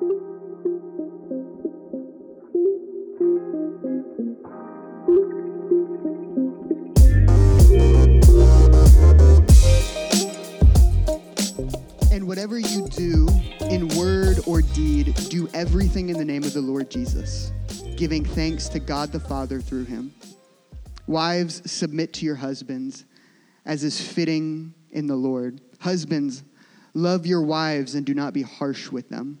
And whatever you do in word or deed, do everything in the name of the Lord Jesus, giving thanks to God the Father through him. Wives, submit to your husbands as is fitting in the Lord. Husbands, love your wives and do not be harsh with them.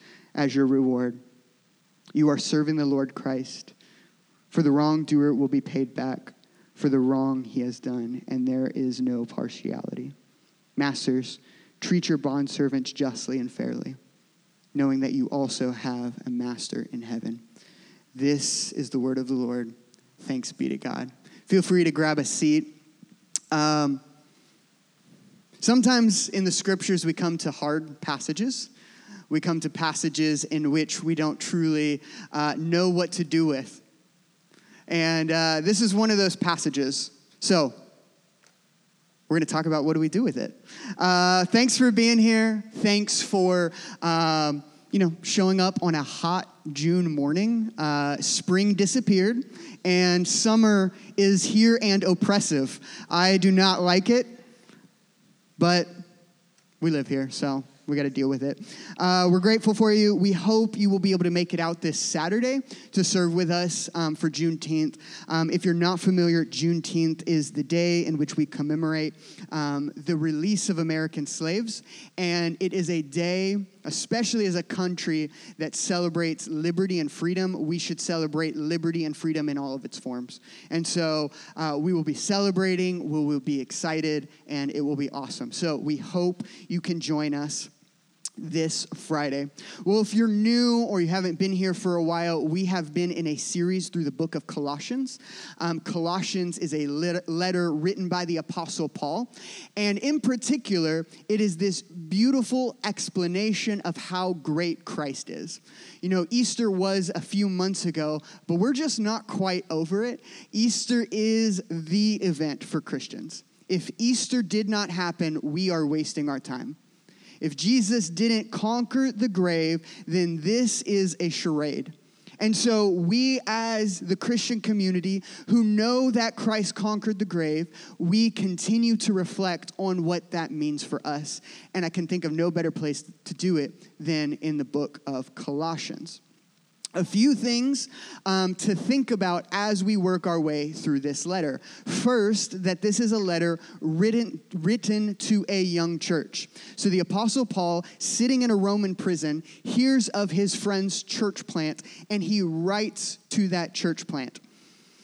as your reward. You are serving the Lord Christ. For the wrongdoer will be paid back for the wrong he has done, and there is no partiality. Masters, treat your bondservants justly and fairly, knowing that you also have a master in heaven. This is the word of the Lord. Thanks be to God. Feel free to grab a seat. Um, sometimes in the scriptures, we come to hard passages. We come to passages in which we don't truly uh, know what to do with. And uh, this is one of those passages. So, we're going to talk about what do we do with it. Uh, thanks for being here. Thanks for um, you know showing up on a hot June morning. Uh, spring disappeared, and summer is here and oppressive. I do not like it, but we live here, so we got to deal with it. Uh, we're grateful for you. We hope you will be able to make it out this Saturday to serve with us um, for Juneteenth. Um, if you're not familiar, Juneteenth is the day in which we commemorate um, the release of American slaves, and it is a day, especially as a country that celebrates liberty and freedom. We should celebrate liberty and freedom in all of its forms. And so uh, we will be celebrating, we will be excited, and it will be awesome. So we hope you can join us this Friday. Well, if you're new or you haven't been here for a while, we have been in a series through the book of Colossians. Um, Colossians is a letter written by the Apostle Paul, and in particular, it is this beautiful explanation of how great Christ is. You know, Easter was a few months ago, but we're just not quite over it. Easter is the event for Christians. If Easter did not happen, we are wasting our time. If Jesus didn't conquer the grave, then this is a charade. And so, we as the Christian community who know that Christ conquered the grave, we continue to reflect on what that means for us. And I can think of no better place to do it than in the book of Colossians a few things um, to think about as we work our way through this letter. First, that this is a letter written, written to a young church. So the Apostle Paul, sitting in a Roman prison, hears of his friend's church plant and he writes to that church plant.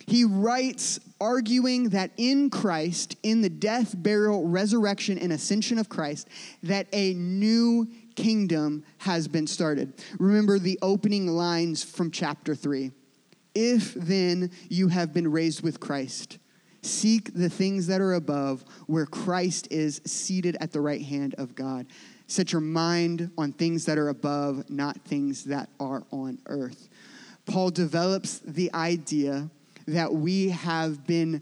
He writes arguing that in Christ, in the death, burial, resurrection, and ascension of Christ, that a new kingdom has been started. Remember the opening lines from chapter 3. If then you have been raised with Christ, seek the things that are above, where Christ is seated at the right hand of God. Set your mind on things that are above, not things that are on earth. Paul develops the idea that we have been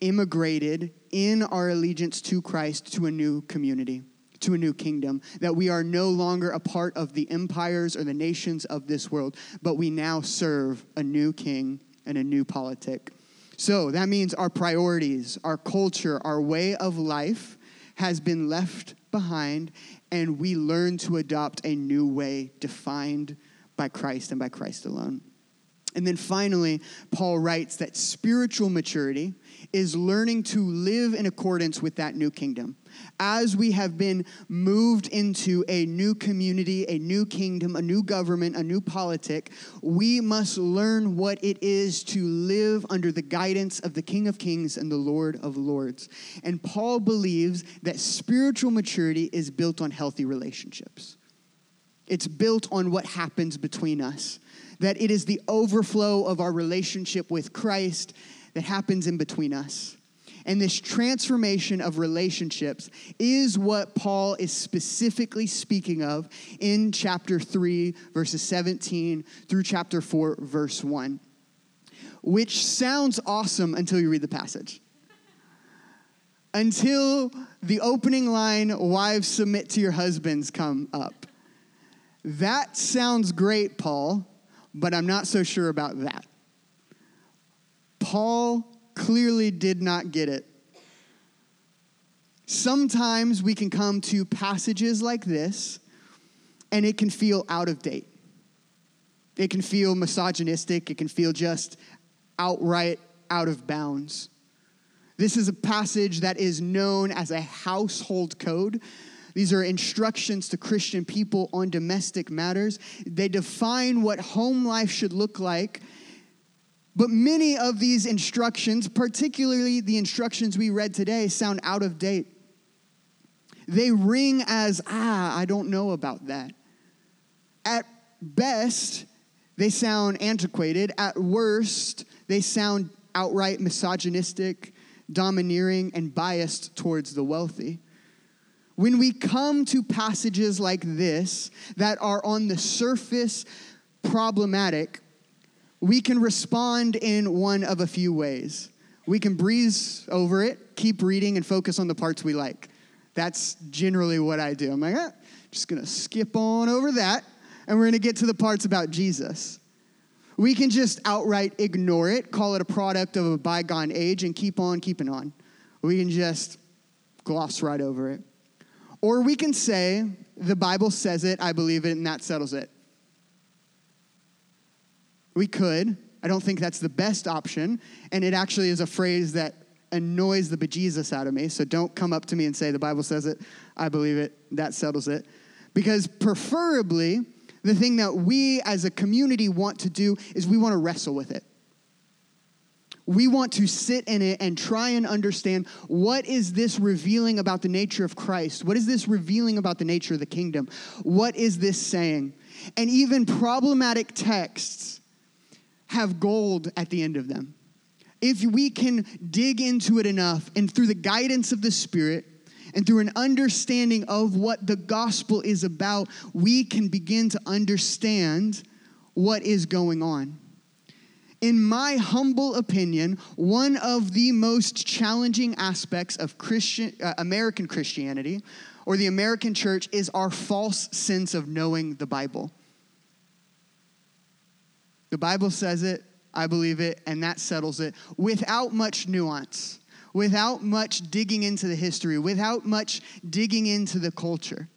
immigrated in our allegiance to Christ to a new community to a new kingdom, that we are no longer a part of the empires or the nations of this world, but we now serve a new king and a new politic. So that means our priorities, our culture, our way of life has been left behind, and we learn to adopt a new way defined by Christ and by Christ alone. And then finally, Paul writes that spiritual maturity is learning to live in accordance with that new kingdom. As we have been moved into a new community, a new kingdom, a new government, a new politic, we must learn what it is to live under the guidance of the King of Kings and the Lord of Lords. And Paul believes that spiritual maturity is built on healthy relationships. It's built on what happens between us. That it is the overflow of our relationship with Christ that happens in between us. And this transformation of relationships is what Paul is specifically speaking of in chapter 3, verses 17 through chapter 4, verse 1, which sounds awesome until you read the passage. Until the opening line, wives submit to your husbands, come up. That sounds great, Paul, but I'm not so sure about that. Paul clearly did not get it. Sometimes we can come to passages like this and it can feel out of date. It can feel misogynistic, it can feel just outright out of bounds. This is a passage that is known as a household code. These are instructions to Christian people on domestic matters. They define what home life should look like but many of these instructions, particularly the instructions we read today, sound out of date. They ring as, ah, I don't know about that. At best, they sound antiquated. At worst, they sound outright misogynistic, domineering, and biased towards the wealthy. When we come to passages like this that are on the surface problematic, we can respond in one of a few ways. We can breeze over it, keep reading, and focus on the parts we like. That's generally what I do. I'm like, ah, just gonna skip on over that, and we're gonna get to the parts about Jesus. We can just outright ignore it, call it a product of a bygone age, and keep on keeping on. We can just gloss right over it. Or we can say, the Bible says it, I believe it, and that settles it. We could. I don't think that's the best option. And it actually is a phrase that annoys the bejesus out of me. So don't come up to me and say, the Bible says it, I believe it, that settles it. Because preferably, the thing that we as a community want to do is we want to wrestle with it. We want to sit in it and try and understand what is this revealing about the nature of Christ? What is this revealing about the nature of the kingdom? What is this saying? And even problematic texts have gold at the end of them. If we can dig into it enough and through the guidance of the Spirit and through an understanding of what the gospel is about, we can begin to understand what is going on. In my humble opinion, one of the most challenging aspects of Christian, uh, American Christianity or the American church is our false sense of knowing the Bible. The Bible says it, I believe it, and that settles it without much nuance, without much digging into the history, without much digging into the culture.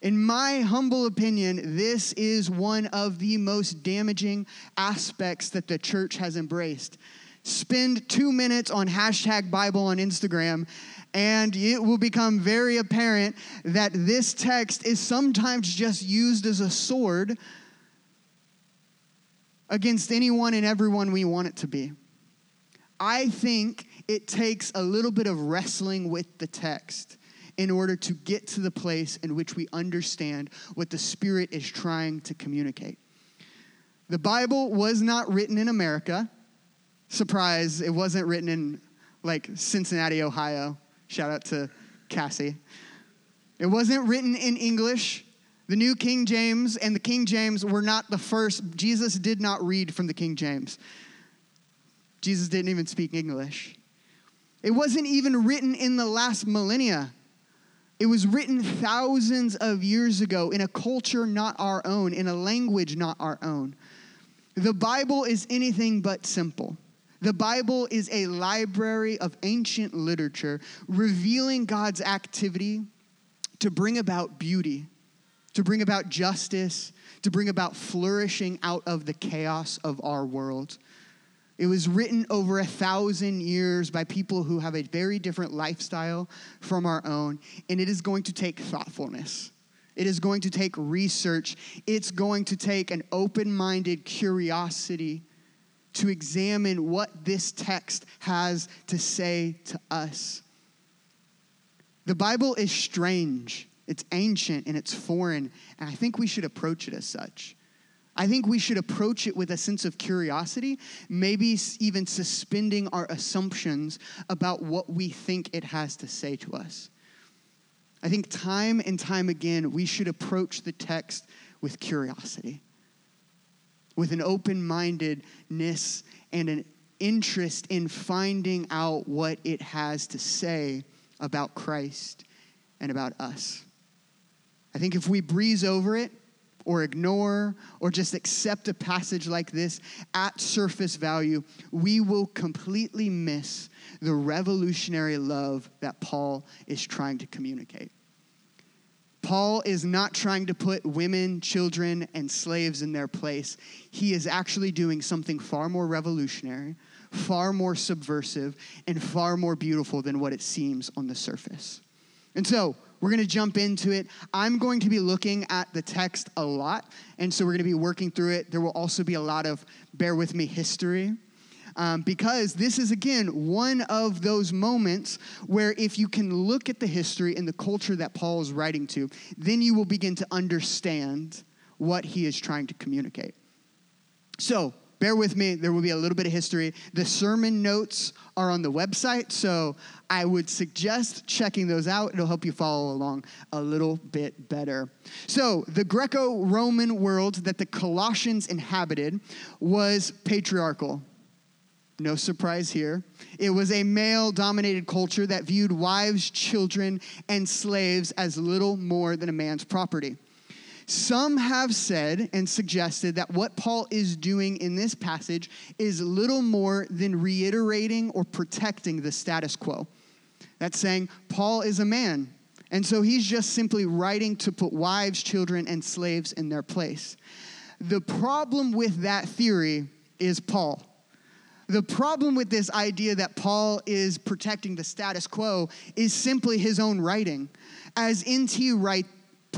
In my humble opinion, this is one of the most damaging aspects that the church has embraced. Spend two minutes on hashtag Bible on Instagram, and it will become very apparent that this text is sometimes just used as a sword against anyone and everyone we want it to be. I think it takes a little bit of wrestling with the text in order to get to the place in which we understand what the Spirit is trying to communicate. The Bible was not written in America. Surprise, it wasn't written in like Cincinnati, Ohio. Shout out to Cassie. It wasn't written in English. The New King James and the King James were not the first. Jesus did not read from the King James. Jesus didn't even speak English. It wasn't even written in the last millennia. It was written thousands of years ago in a culture not our own, in a language not our own. The Bible is anything but simple. The Bible is a library of ancient literature revealing God's activity to bring about beauty to bring about justice, to bring about flourishing out of the chaos of our world. It was written over a thousand years by people who have a very different lifestyle from our own, and it is going to take thoughtfulness. It is going to take research. It's going to take an open minded curiosity to examine what this text has to say to us. The Bible is strange It's ancient and it's foreign, and I think we should approach it as such. I think we should approach it with a sense of curiosity, maybe even suspending our assumptions about what we think it has to say to us. I think time and time again, we should approach the text with curiosity, with an open mindedness and an interest in finding out what it has to say about Christ and about us. I think if we breeze over it or ignore or just accept a passage like this at surface value, we will completely miss the revolutionary love that Paul is trying to communicate. Paul is not trying to put women, children, and slaves in their place. He is actually doing something far more revolutionary, far more subversive, and far more beautiful than what it seems on the surface. And so, we're going to jump into it. I'm going to be looking at the text a lot, and so we're going to be working through it. There will also be a lot of, bear with me, history. Um, because this is, again, one of those moments where if you can look at the history and the culture that Paul is writing to, then you will begin to understand what he is trying to communicate. So, bear with me, there will be a little bit of history. The sermon notes are on the website, so I would suggest checking those out. It'll help you follow along a little bit better. So, the Greco Roman world that the Colossians inhabited was patriarchal. No surprise here. It was a male dominated culture that viewed wives, children, and slaves as little more than a man's property. Some have said and suggested that what Paul is doing in this passage is little more than reiterating or protecting the status quo. That's saying Paul is a man, and so he's just simply writing to put wives, children, and slaves in their place. The problem with that theory is Paul. The problem with this idea that Paul is protecting the status quo is simply his own writing. As N.T. Wright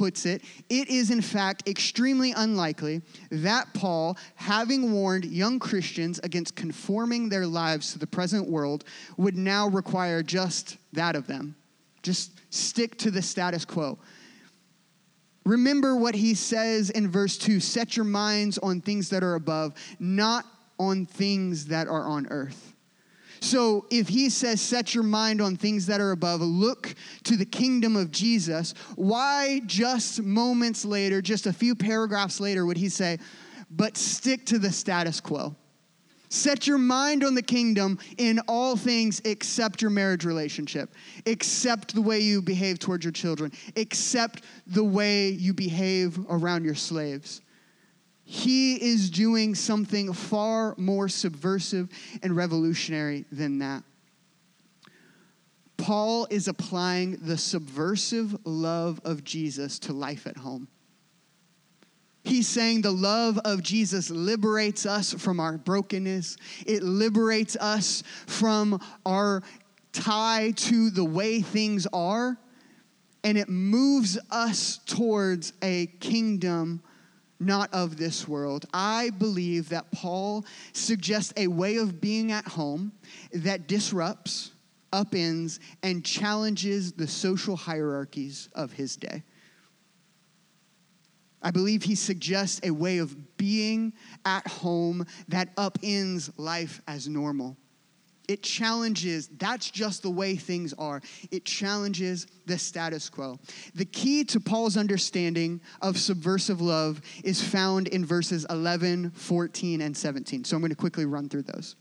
puts it, it is in fact extremely unlikely that Paul, having warned young Christians against conforming their lives to the present world, would now require just that of them. Just stick to the status quo. Remember what he says in verse 2 set your minds on things that are above, not on things that are on earth. So if he says, set your mind on things that are above, look to the kingdom of Jesus, why just moments later, just a few paragraphs later, would he say, but stick to the status quo? Set your mind on the kingdom in all things except your marriage relationship, except the way you behave towards your children, except the way you behave around your slaves. He is doing something far more subversive and revolutionary than that. Paul is applying the subversive love of Jesus to life at home. He's saying the love of Jesus liberates us from our brokenness. It liberates us from our tie to the way things are. And it moves us towards a kingdom not of this world. I believe that Paul suggests a way of being at home that disrupts, upends, and challenges the social hierarchies of his day. I believe he suggests a way of being at home that upends life as normal. It challenges, that's just the way things are. It challenges the status quo. The key to Paul's understanding of subversive love is found in verses 11, 14, and 17. So I'm going to quickly run through those.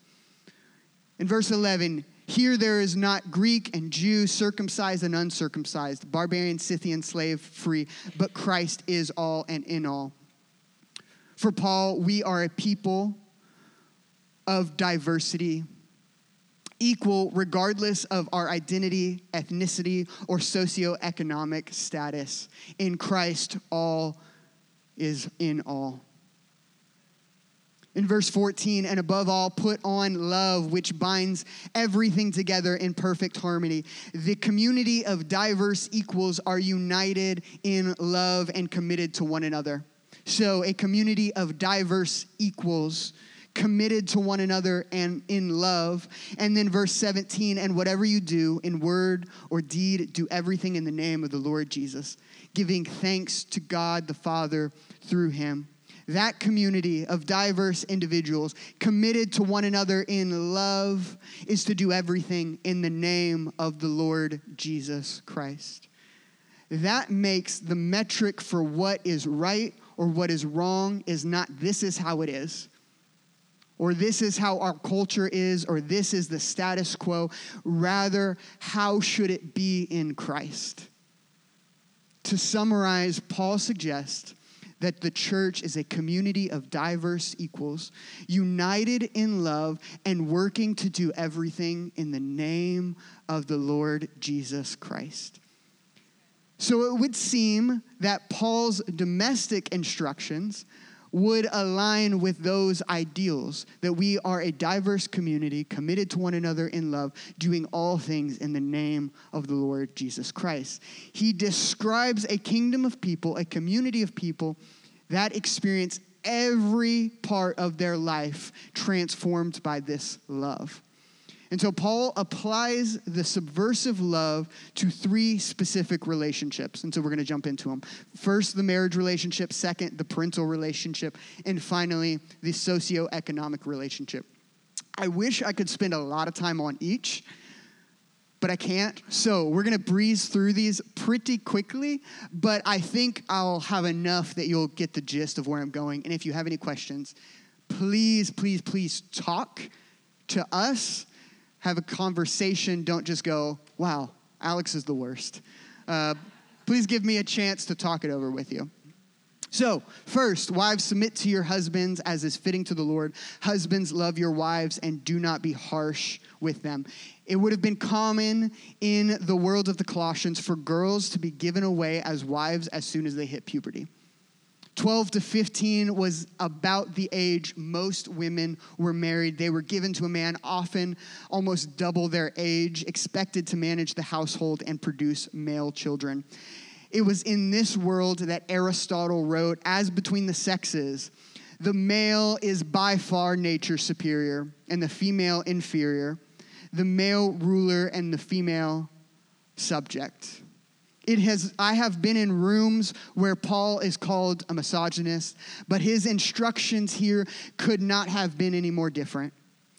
In verse 11, here there is not Greek and Jew, circumcised and uncircumcised, barbarian, Scythian, slave, free, but Christ is all and in all. For Paul, we are a people of diversity equal regardless of our identity, ethnicity, or socioeconomic status. In Christ, all is in all. In verse 14, and above all, put on love, which binds everything together in perfect harmony. The community of diverse equals are united in love and committed to one another. So, a community of diverse equals committed to one another and in love. And then verse 17, and whatever you do in word or deed, do everything in the name of the Lord Jesus, giving thanks to God the Father through him. That community of diverse individuals committed to one another in love is to do everything in the name of the Lord Jesus Christ. That makes the metric for what is right or what is wrong is not this is how it is or this is how our culture is, or this is the status quo. Rather, how should it be in Christ? To summarize, Paul suggests that the church is a community of diverse equals, united in love and working to do everything in the name of the Lord Jesus Christ. So it would seem that Paul's domestic instructions would align with those ideals that we are a diverse community committed to one another in love, doing all things in the name of the Lord Jesus Christ. He describes a kingdom of people, a community of people that experience every part of their life transformed by this love. And so Paul applies the subversive love to three specific relationships. And so we're going to jump into them. First, the marriage relationship. Second, the parental relationship. And finally, the socioeconomic relationship. I wish I could spend a lot of time on each, but I can't. So we're going to breeze through these pretty quickly, but I think I'll have enough that you'll get the gist of where I'm going. And if you have any questions, please, please, please talk to us have a conversation. Don't just go, wow, Alex is the worst. Uh, please give me a chance to talk it over with you. So, first, wives, submit to your husbands as is fitting to the Lord. Husbands, love your wives and do not be harsh with them. It would have been common in the world of the Colossians for girls to be given away as wives as soon as they hit puberty. 12 to 15 was about the age most women were married. They were given to a man, often almost double their age, expected to manage the household and produce male children. It was in this world that Aristotle wrote, as between the sexes, the male is by far nature superior and the female inferior, the male ruler and the female subject. It has, I have been in rooms where Paul is called a misogynist, but his instructions here could not have been any more different.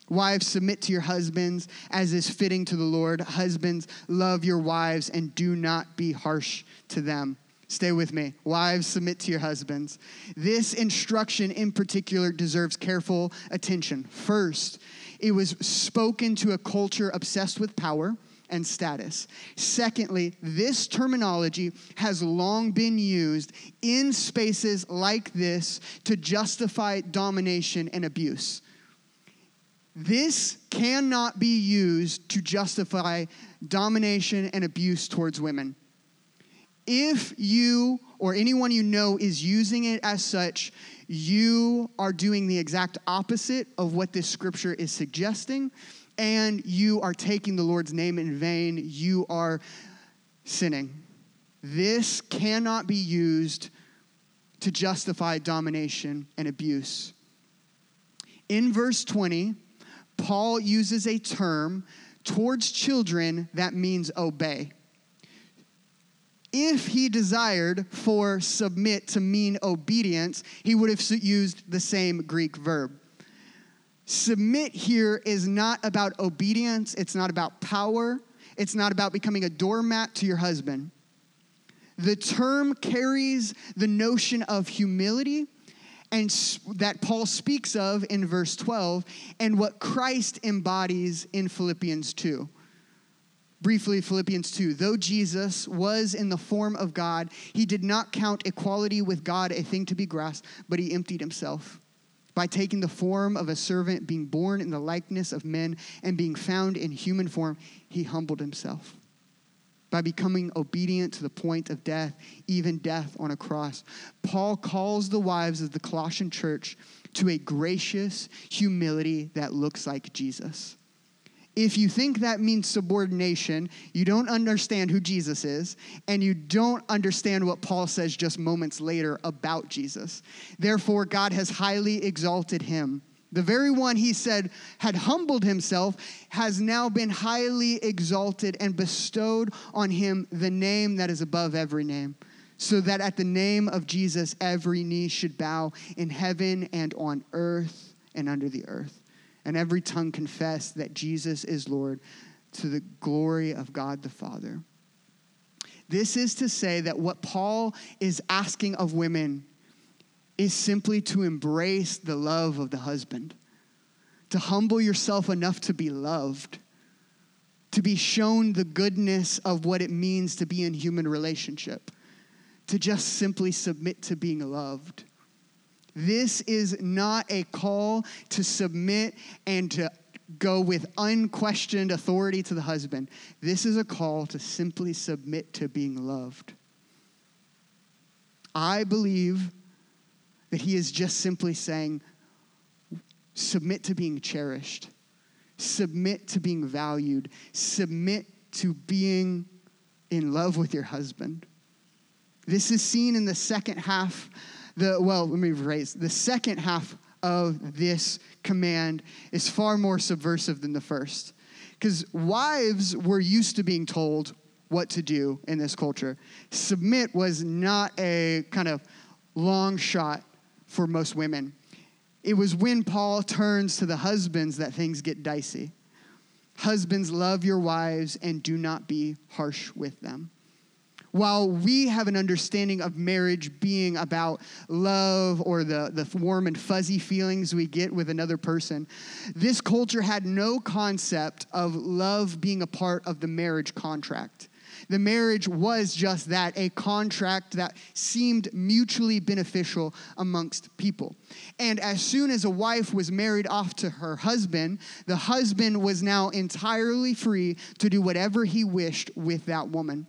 Wives, submit to your husbands as is fitting to the Lord. Husbands, love your wives and do not be harsh to them. Stay with me. Wives, submit to your husbands. This instruction in particular deserves careful attention. First, it was spoken to a culture obsessed with power and status. Secondly, this terminology has long been used in spaces like this to justify domination and abuse. This cannot be used to justify domination and abuse towards women. If you or anyone you know is using it as such, you are doing the exact opposite of what this scripture is suggesting and you are taking the Lord's name in vain, you are sinning. This cannot be used to justify domination and abuse. In verse 20, Paul uses a term towards children that means obey. If he desired for submit to mean obedience, he would have used the same Greek verb. Submit here is not about obedience, it's not about power, it's not about becoming a doormat to your husband. The term carries the notion of humility and that Paul speaks of in verse 12 and what Christ embodies in Philippians 2. Briefly, Philippians 2. Though Jesus was in the form of God, he did not count equality with God a thing to be grasped, but he emptied himself by taking the form of a servant, being born in the likeness of men, and being found in human form, he humbled himself. By becoming obedient to the point of death, even death on a cross. Paul calls the wives of the Colossian church to a gracious humility that looks like Jesus. If you think that means subordination, you don't understand who Jesus is, and you don't understand what Paul says just moments later about Jesus. Therefore, God has highly exalted him. The very one he said had humbled himself has now been highly exalted and bestowed on him the name that is above every name so that at the name of Jesus every knee should bow in heaven and on earth and under the earth, and every tongue confess that Jesus is Lord to the glory of God the Father. This is to say that what Paul is asking of women is simply to embrace the love of the husband, to humble yourself enough to be loved, to be shown the goodness of what it means to be in human relationship, to just simply submit to being loved. This is not a call to submit and to go with unquestioned authority to the husband. This is a call to simply submit to being loved. I believe that he is just simply saying, submit to being cherished, submit to being valued, submit to being in love with your husband. This is seen in the second half, the well, let me rephrase. The second half of this command is far more subversive than the first. Because wives were used to being told what to do in this culture. Submit was not a kind of long shot for most women. It was when Paul turns to the husbands that things get dicey. Husbands, love your wives and do not be harsh with them. While we have an understanding of marriage being about love or the, the warm and fuzzy feelings we get with another person, this culture had no concept of love being a part of the marriage contract. The marriage was just that a contract that seemed mutually beneficial amongst people. And as soon as a wife was married off to her husband, the husband was now entirely free to do whatever he wished with that woman.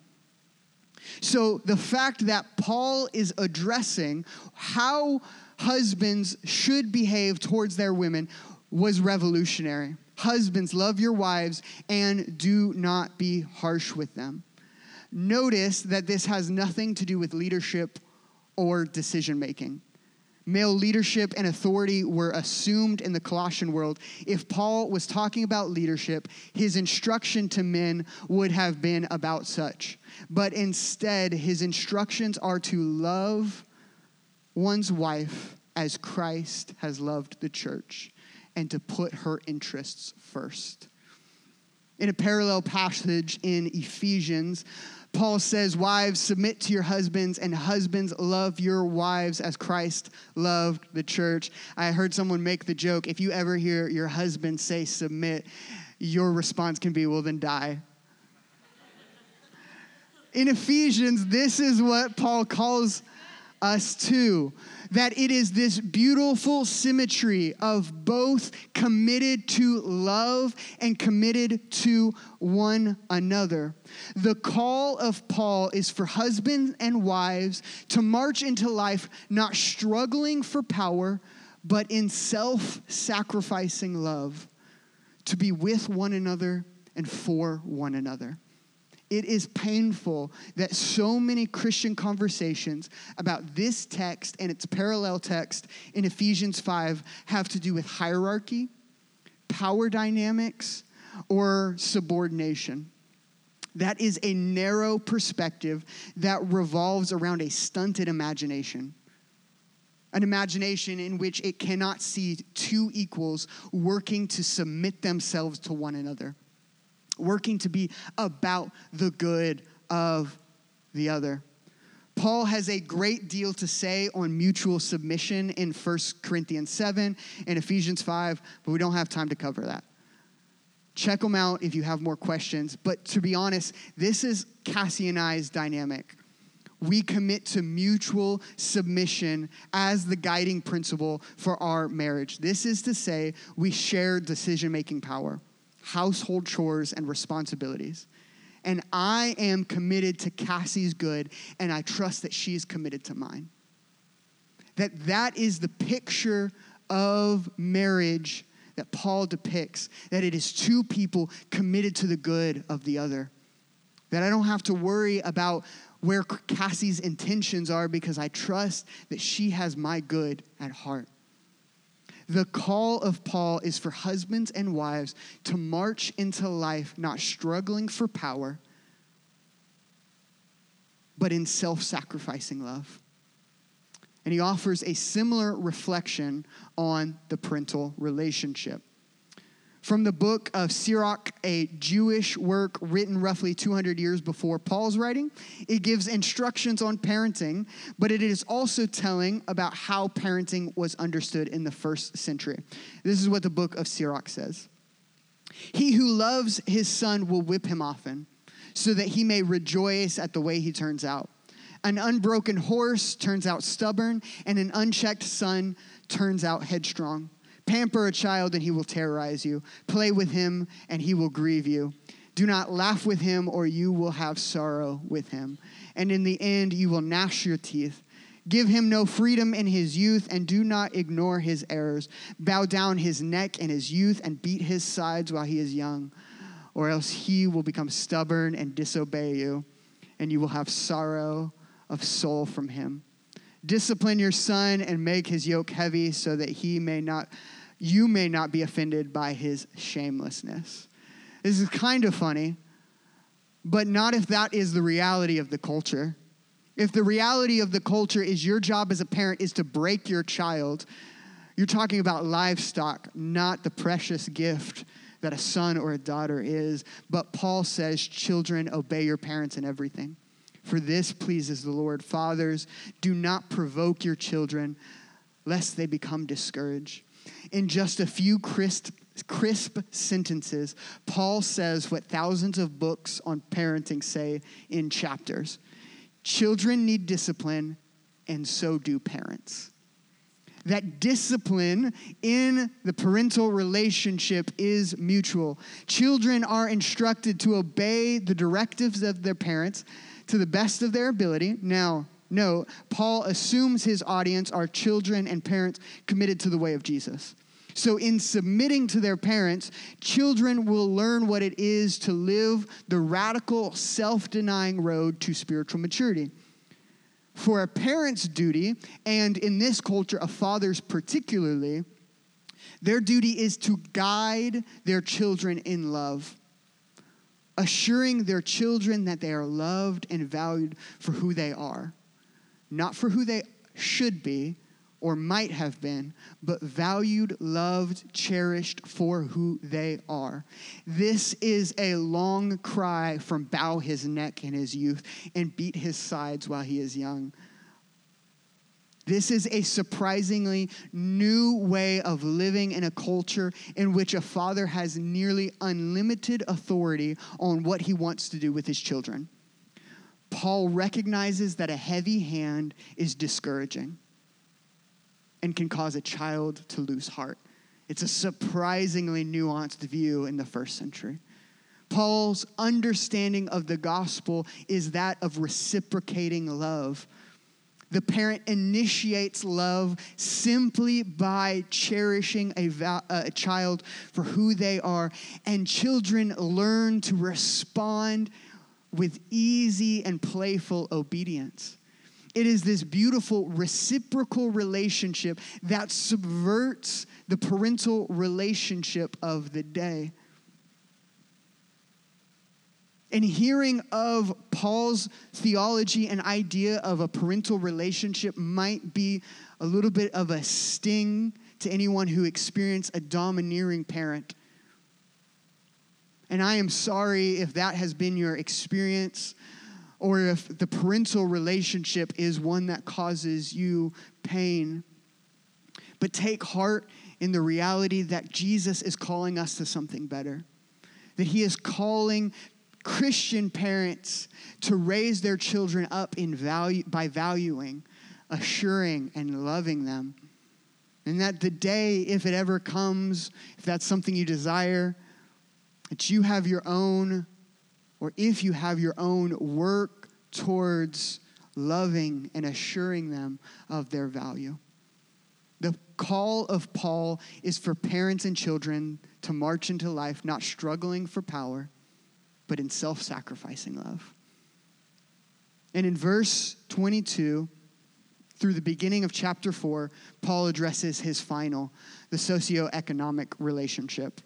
So the fact that Paul is addressing how husbands should behave towards their women was revolutionary. Husbands, love your wives and do not be harsh with them. Notice that this has nothing to do with leadership or decision making. Male leadership and authority were assumed in the Colossian world. If Paul was talking about leadership, his instruction to men would have been about such. But instead, his instructions are to love one's wife as Christ has loved the church and to put her interests first. In a parallel passage in Ephesians, Paul says, Wives, submit to your husbands, and husbands, love your wives as Christ loved the church. I heard someone make the joke if you ever hear your husband say submit, your response can be, Well, then die. In Ephesians, this is what Paul calls us too. that it is this beautiful symmetry of both committed to love and committed to one another. The call of Paul is for husbands and wives to march into life not struggling for power, but in self sacrificing love, to be with one another and for one another it is painful that so many Christian conversations about this text and its parallel text in Ephesians 5 have to do with hierarchy, power dynamics, or subordination. That is a narrow perspective that revolves around a stunted imagination. An imagination in which it cannot see two equals working to submit themselves to one another working to be about the good of the other. Paul has a great deal to say on mutual submission in 1 Corinthians 7 and Ephesians 5, but we don't have time to cover that. Check them out if you have more questions. But to be honest, this is Cassie and I's dynamic. We commit to mutual submission as the guiding principle for our marriage. This is to say, we share decision making power household chores, and responsibilities. And I am committed to Cassie's good, and I trust that she is committed to mine. That that is the picture of marriage that Paul depicts, that it is two people committed to the good of the other. That I don't have to worry about where Cassie's intentions are because I trust that she has my good at heart. The call of Paul is for husbands and wives to march into life not struggling for power, but in self sacrificing love. And he offers a similar reflection on the parental relationship. From the book of Sirach, a Jewish work written roughly 200 years before Paul's writing, it gives instructions on parenting, but it is also telling about how parenting was understood in the first century. This is what the book of Sirach says He who loves his son will whip him often, so that he may rejoice at the way he turns out. An unbroken horse turns out stubborn, and an unchecked son turns out headstrong. Pamper a child, and he will terrorize you. Play with him, and he will grieve you. Do not laugh with him, or you will have sorrow with him. And in the end, you will gnash your teeth. Give him no freedom in his youth, and do not ignore his errors. Bow down his neck in his youth, and beat his sides while he is young, or else he will become stubborn and disobey you, and you will have sorrow of soul from him. Discipline your son and make his yoke heavy so that he may not you may not be offended by his shamelessness. This is kind of funny, but not if that is the reality of the culture. If the reality of the culture is your job as a parent is to break your child, you're talking about livestock, not the precious gift that a son or a daughter is. But Paul says, children, obey your parents in everything. For this pleases the Lord. Fathers, do not provoke your children, lest they become discouraged. In just a few crisp, crisp sentences, Paul says what thousands of books on parenting say in chapters. Children need discipline, and so do parents. That discipline in the parental relationship is mutual. Children are instructed to obey the directives of their parents to the best of their ability. Now, no, Paul assumes his audience are children and parents committed to the way of Jesus. So, in submitting to their parents, children will learn what it is to live the radical, self denying road to spiritual maturity. For a parent's duty, and in this culture, a father's particularly, their duty is to guide their children in love assuring their children that they are loved and valued for who they are, not for who they should be or might have been, but valued, loved, cherished for who they are. This is a long cry from bow his neck in his youth and beat his sides while he is young. This is a surprisingly new way of living in a culture in which a father has nearly unlimited authority on what he wants to do with his children. Paul recognizes that a heavy hand is discouraging and can cause a child to lose heart. It's a surprisingly nuanced view in the first century. Paul's understanding of the gospel is that of reciprocating love the parent initiates love simply by cherishing a, va- a, child for who they are, and children learn to respond with easy and playful obedience. It is this beautiful reciprocal relationship that subverts the parental relationship of the day. And hearing of Paul's theology and idea of a parental relationship might be a little bit of a sting to anyone who experienced a domineering parent. And I am sorry if that has been your experience or if the parental relationship is one that causes you pain. But take heart in the reality that Jesus is calling us to something better. That he is calling Christian parents to raise their children up in value, by valuing, assuring, and loving them. And that the day, if it ever comes, if that's something you desire, that you have your own, or if you have your own, work towards loving and assuring them of their value. The call of Paul is for parents and children to march into life not struggling for power but in self sacrificing love. And in verse 22, through the beginning of chapter 4, Paul addresses his final, the socioeconomic relationship.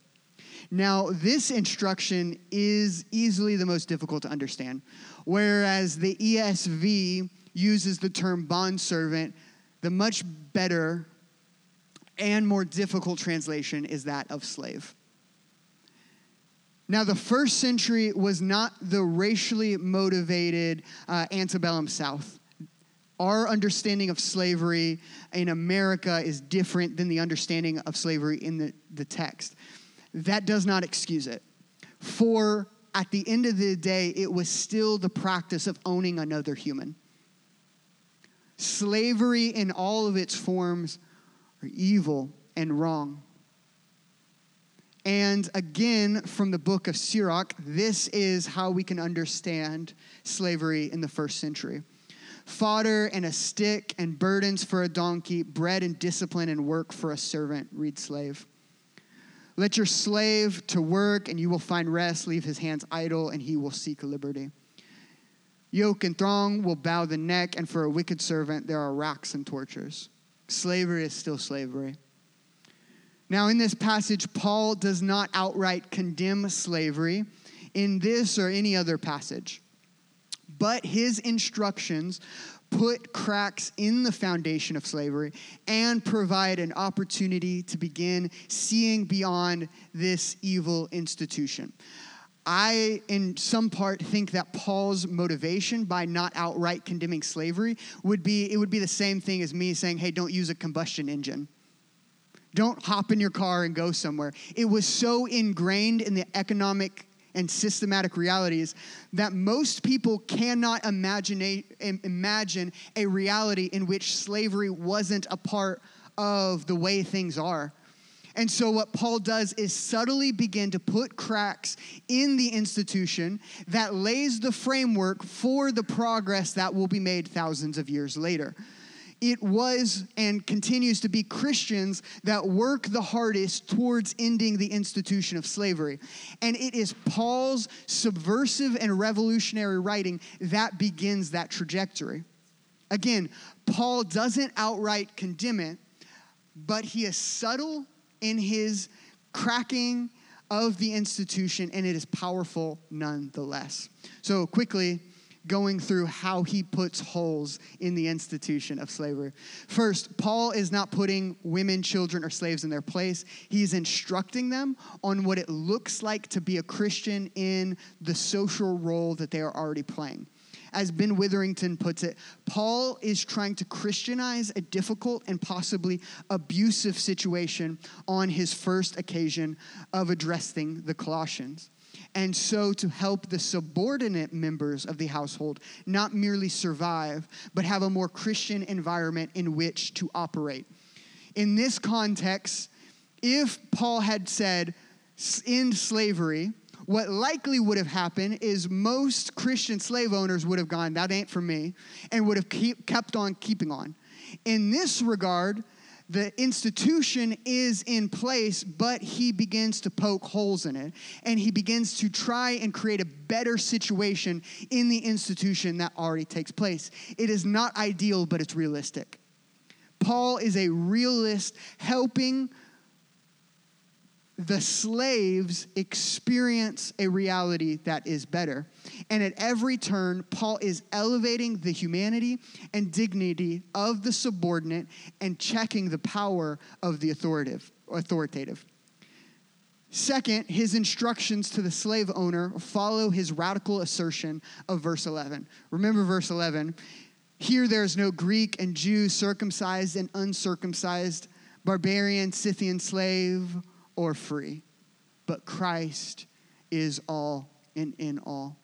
Now, this instruction is easily the most difficult to understand, whereas the ESV uses the term bondservant, the much better and more difficult translation is that of slave. Now, the first century was not the racially motivated uh, antebellum South. Our understanding of slavery in America is different than the understanding of slavery in the, the text. That does not excuse it. For at the end of the day, it was still the practice of owning another human. Slavery in all of its forms are evil and wrong. And again, from the book of Sirach, this is how we can understand slavery in the first century fodder and a stick and burdens for a donkey, bread and discipline and work for a servant, read slave. Let your slave to work, and you will find rest. Leave his hands idle, and he will seek liberty. Yoke and throng will bow the neck, and for a wicked servant there are racks and tortures. Slavery is still slavery. Now, in this passage, Paul does not outright condemn slavery in this or any other passage, but his instructions put cracks in the foundation of slavery and provide an opportunity to begin seeing beyond this evil institution. I, in some part, think that Paul's motivation by not outright condemning slavery would be it would be the same thing as me saying, hey, don't use a combustion engine. Don't hop in your car and go somewhere. It was so ingrained in the economic and systematic realities that most people cannot imagine imagine a reality in which slavery wasn't a part of the way things are. And so, what Paul does is subtly begin to put cracks in the institution that lays the framework for the progress that will be made thousands of years later. It was and continues to be Christians that work the hardest towards ending the institution of slavery. And it is Paul's subversive and revolutionary writing that begins that trajectory. Again, Paul doesn't outright condemn it, but he is subtle in his cracking of the institution, and it is powerful nonetheless. So, quickly, going through how he puts holes in the institution of slavery. First, Paul is not putting women, children, or slaves in their place. He's instructing them on what it looks like to be a Christian in the social role that they are already playing as Ben Witherington puts it, Paul is trying to Christianize a difficult and possibly abusive situation on his first occasion of addressing the Colossians and so to help the subordinate members of the household not merely survive, but have a more Christian environment in which to operate. In this context, if Paul had said, end slavery, what likely would have happened is most Christian slave owners would have gone, that ain't for me, and would have keep, kept on keeping on. In this regard, the institution is in place, but he begins to poke holes in it. And he begins to try and create a better situation in the institution that already takes place. It is not ideal, but it's realistic. Paul is a realist helping the slaves experience a reality that is better. And at every turn, Paul is elevating the humanity and dignity of the subordinate and checking the power of the authoritative. authoritative. Second, his instructions to the slave owner follow his radical assertion of verse 11. Remember verse 11. Here there is no Greek and Jew, circumcised and uncircumcised, barbarian, Scythian slave or free, but Christ is all and in all.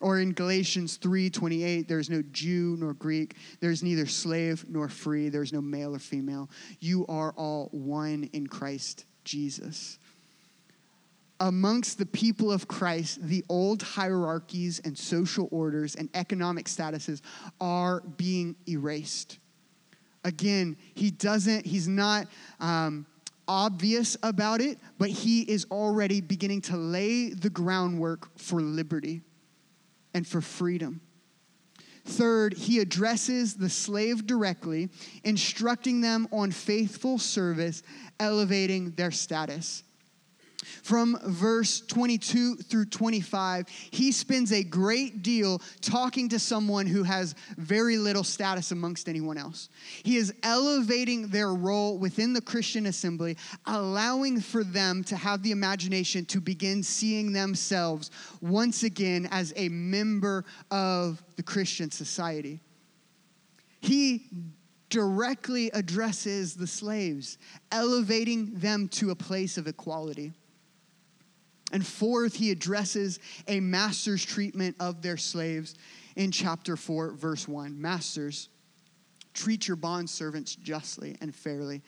Or in Galatians 3:28, there's no Jew nor Greek, there's neither slave nor free, there's no male or female. You are all one in Christ Jesus. Amongst the people of Christ, the old hierarchies and social orders and economic statuses are being erased. Again, he doesn't, he's not um, obvious about it, but he is already beginning to lay the groundwork for liberty and for freedom. Third, he addresses the slave directly, instructing them on faithful service, elevating their status. From verse 22 through 25, he spends a great deal talking to someone who has very little status amongst anyone else. He is elevating their role within the Christian assembly, allowing for them to have the imagination to begin seeing themselves once again as a member of the Christian society. He directly addresses the slaves, elevating them to a place of equality. And fourth, he addresses a master's treatment of their slaves in chapter 4, verse 1. Masters, treat your bondservants justly and fairly,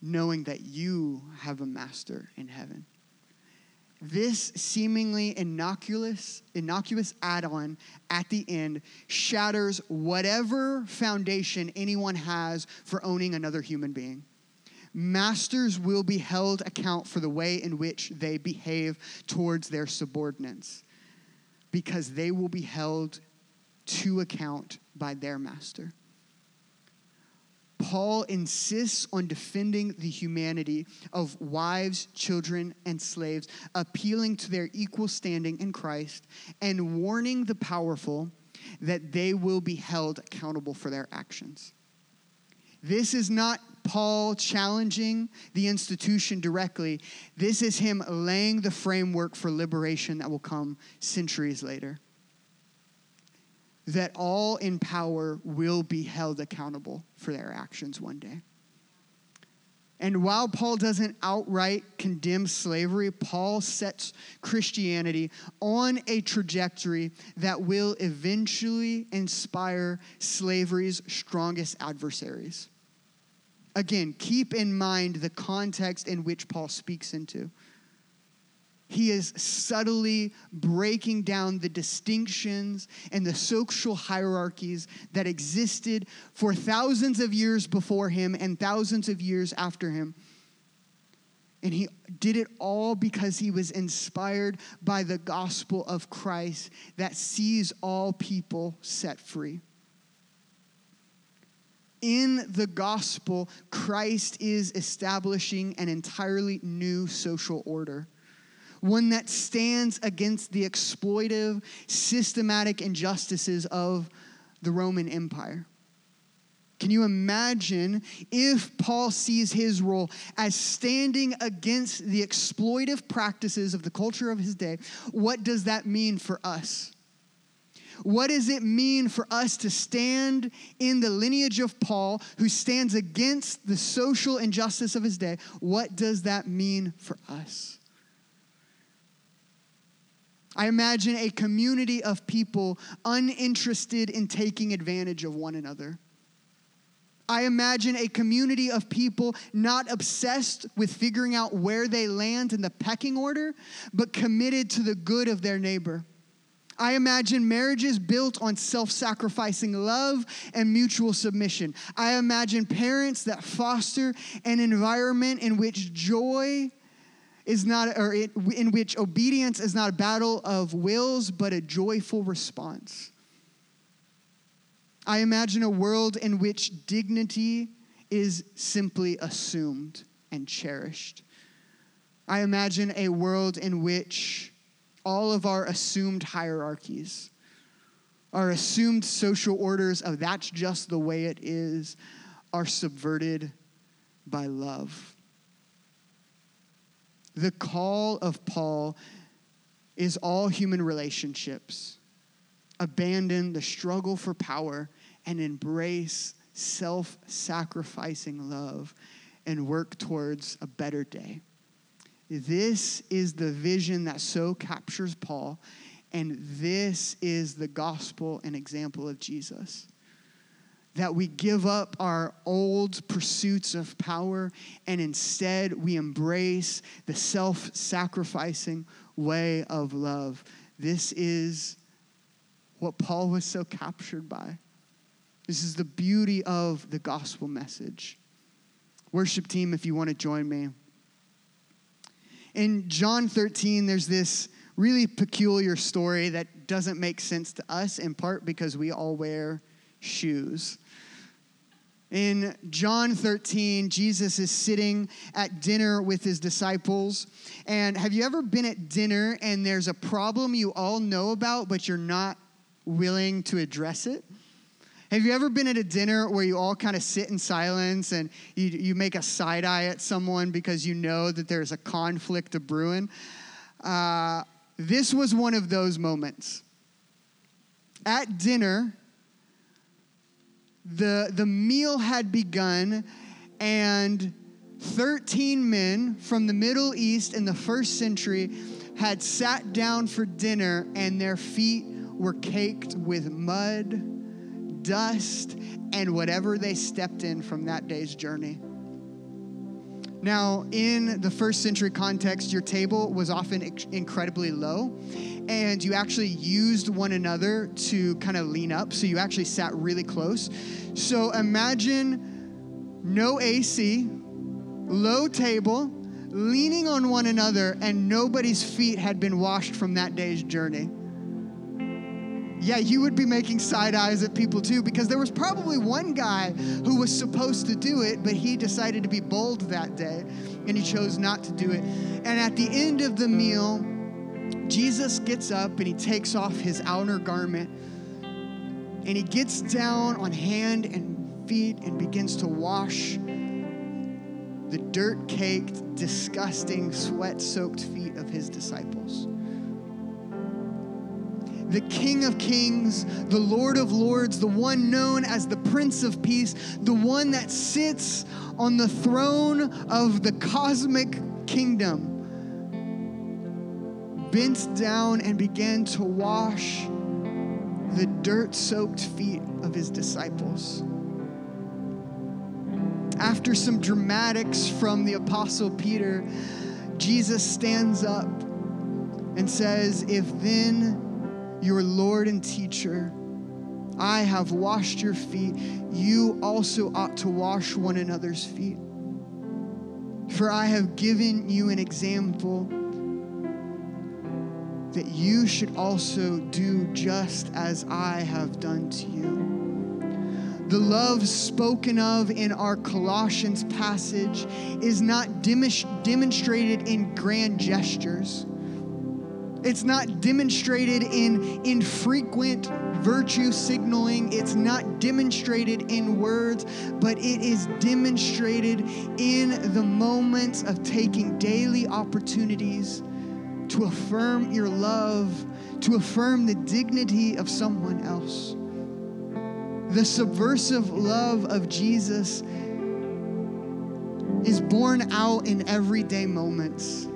knowing that you have a master in heaven. This seemingly innocuous, innocuous add on at the end shatters whatever foundation anyone has for owning another human being. Masters will be held account for the way in which they behave towards their subordinates because they will be held to account by their master. Paul insists on defending the humanity of wives, children, and slaves, appealing to their equal standing in Christ, and warning the powerful that they will be held accountable for their actions. This is not Paul challenging the institution directly. This is him laying the framework for liberation that will come centuries later that all in power will be held accountable for their actions one day. And while Paul doesn't outright condemn slavery, Paul sets Christianity on a trajectory that will eventually inspire slavery's strongest adversaries. Again, keep in mind the context in which Paul speaks into. He is subtly breaking down the distinctions and the social hierarchies that existed for thousands of years before him and thousands of years after him. And he did it all because he was inspired by the gospel of Christ that sees all people set free. In the gospel, Christ is establishing an entirely new social order one that stands against the exploitive, systematic injustices of the Roman Empire. Can you imagine if Paul sees his role as standing against the exploitive practices of the culture of his day? What does that mean for us? What does it mean for us to stand in the lineage of Paul, who stands against the social injustice of his day? What does that mean for us? I imagine a community of people uninterested in taking advantage of one another. I imagine a community of people not obsessed with figuring out where they land in the pecking order, but committed to the good of their neighbor. I imagine marriages built on self sacrificing love and mutual submission. I imagine parents that foster an environment in which joy is not, or it, in which obedience is not a battle of wills, but a joyful response. I imagine a world in which dignity is simply assumed and cherished. I imagine a world in which all of our assumed hierarchies, our assumed social orders of that's just the way it is, are subverted by love. The call of Paul is all human relationships. Abandon the struggle for power and embrace self sacrificing love and work towards a better day. This is the vision that so captures Paul, and this is the gospel and example of Jesus that we give up our old pursuits of power and instead we embrace the self sacrificing way of love. This is what Paul was so captured by. This is the beauty of the gospel message. Worship team, if you want to join me. In John 13, there's this really peculiar story that doesn't make sense to us, in part because we all wear shoes. In John 13, Jesus is sitting at dinner with his disciples. And have you ever been at dinner and there's a problem you all know about, but you're not willing to address it? Have you ever been at a dinner where you all kind of sit in silence and you, you make a side eye at someone because you know that there's a conflict of brewing? Uh, this was one of those moments. At dinner, the, the meal had begun, and 13 men from the Middle East in the first century had sat down for dinner, and their feet were caked with mud dust, and whatever they stepped in from that day's journey. Now, in the first century context, your table was often incredibly low, and you actually used one another to kind of lean up. So you actually sat really close. So imagine no AC, low table, leaning on one another, and nobody's feet had been washed from that day's journey yeah, you would be making side eyes at people too, because there was probably one guy who was supposed to do it, but he decided to be bold that day and he chose not to do it. And at the end of the meal, Jesus gets up and he takes off his outer garment and he gets down on hand and feet and begins to wash the dirt caked, disgusting, sweat soaked feet of his disciples the King of Kings, the Lord of Lords, the one known as the Prince of Peace, the one that sits on the throne of the cosmic kingdom, bent down and began to wash the dirt soaked feet of his disciples. After some dramatics from the Apostle Peter, Jesus stands up and says, If then your Lord and teacher. I have washed your feet. You also ought to wash one another's feet. For I have given you an example that you should also do just as I have done to you. The love spoken of in our Colossians passage is not demonstrated in grand gestures it's not demonstrated in infrequent virtue signaling. It's not demonstrated in words, but it is demonstrated in the moments of taking daily opportunities to affirm your love, to affirm the dignity of someone else. The subversive love of Jesus is born out in everyday moments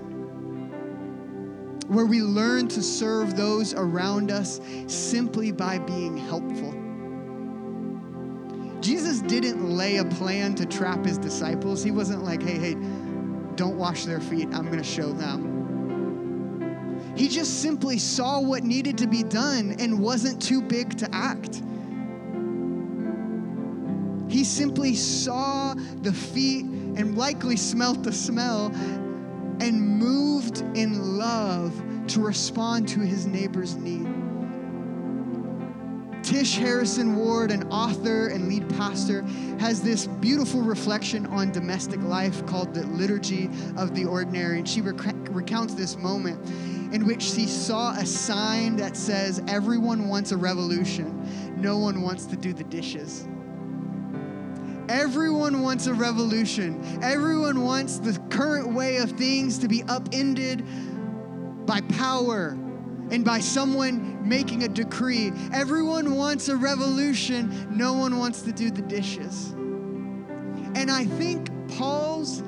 where we learn to serve those around us simply by being helpful. Jesus didn't lay a plan to trap his disciples. He wasn't like, hey, hey, don't wash their feet. I'm going to show them. He just simply saw what needed to be done and wasn't too big to act. He simply saw the feet and likely smelt the smell and moved in love to respond to his neighbor's need. Tish Harrison Warren, an author and lead pastor, has this beautiful reflection on domestic life called the Liturgy of the Ordinary. And she rec- recounts this moment in which she saw a sign that says, Everyone wants a revolution, no one wants to do the dishes. Everyone wants a revolution. Everyone wants the current way of things to be upended by power and by someone making a decree. Everyone wants a revolution. No one wants to do the dishes. And I think Paul's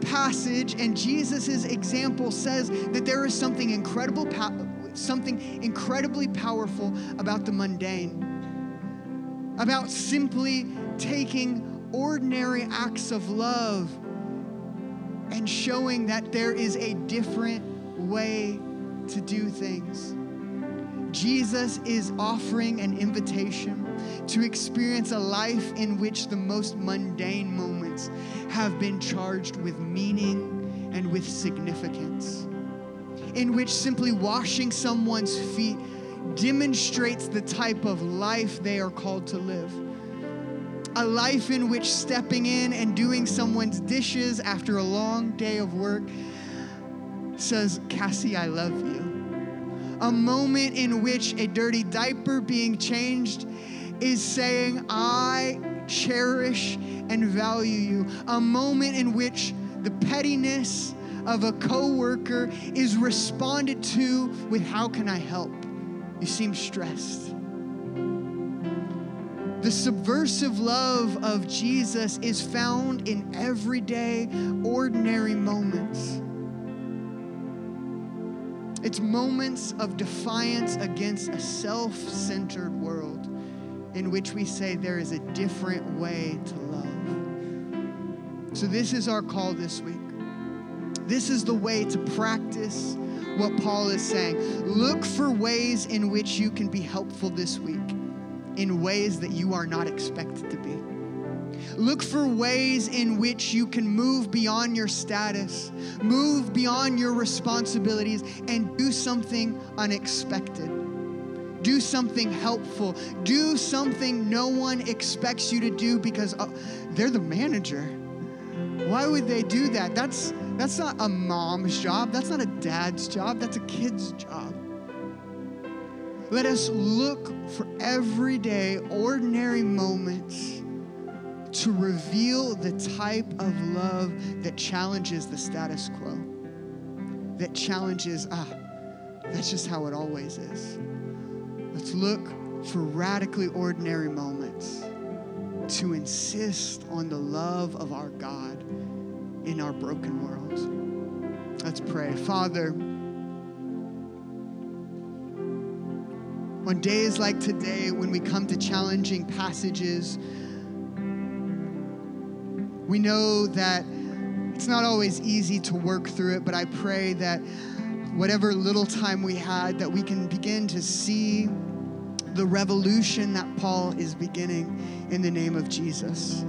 passage and Jesus' example says that there is something incredible, something incredibly powerful about the mundane about simply taking ordinary acts of love and showing that there is a different way to do things. Jesus is offering an invitation to experience a life in which the most mundane moments have been charged with meaning and with significance, in which simply washing someone's feet demonstrates the type of life they are called to live. a life in which stepping in and doing someone's dishes after a long day of work says, Cassie, I love you. A moment in which a dirty diaper being changed is saying, I cherish and value you. A moment in which the pettiness of a coworker is responded to with, How can I help? You seem stressed. The subversive love of Jesus is found in everyday, ordinary moments. It's moments of defiance against a self centered world in which we say there is a different way to love. So, this is our call this week. This is the way to practice what Paul is saying. Look for ways in which you can be helpful this week in ways that you are not expected to be. Look for ways in which you can move beyond your status, move beyond your responsibilities, and do something unexpected. Do something helpful. Do something no one expects you to do because uh, they're the manager. Why would they do that? That's, that's not a mom's job. That's not a dad's job. That's a kid's job. Let us look for everyday, ordinary moments to reveal the type of love that challenges the status quo, that challenges, ah, that's just how it always is. Let's look for radically ordinary moments to insist on the love of our God in our broken world. Let's pray. Father, on days like today, when we come to challenging passages, we know that it's not always easy to work through it, but I pray that whatever little time we had, that we can begin to see the revolution that Paul is beginning in the name of Jesus.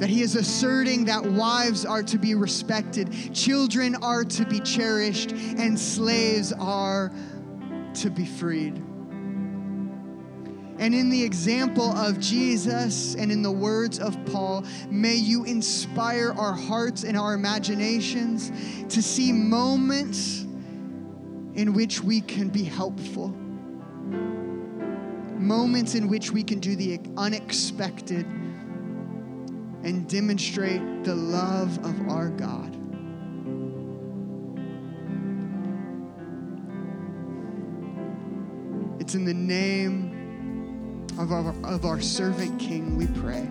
That he is asserting that wives are to be respected, children are to be cherished, and slaves are to be freed. And in the example of Jesus and in the words of Paul, may you inspire our hearts and our imaginations to see moments in which we can be helpful, moments in which we can do the unexpected and demonstrate the love of our God. It's in the name of our, of our servant King we pray.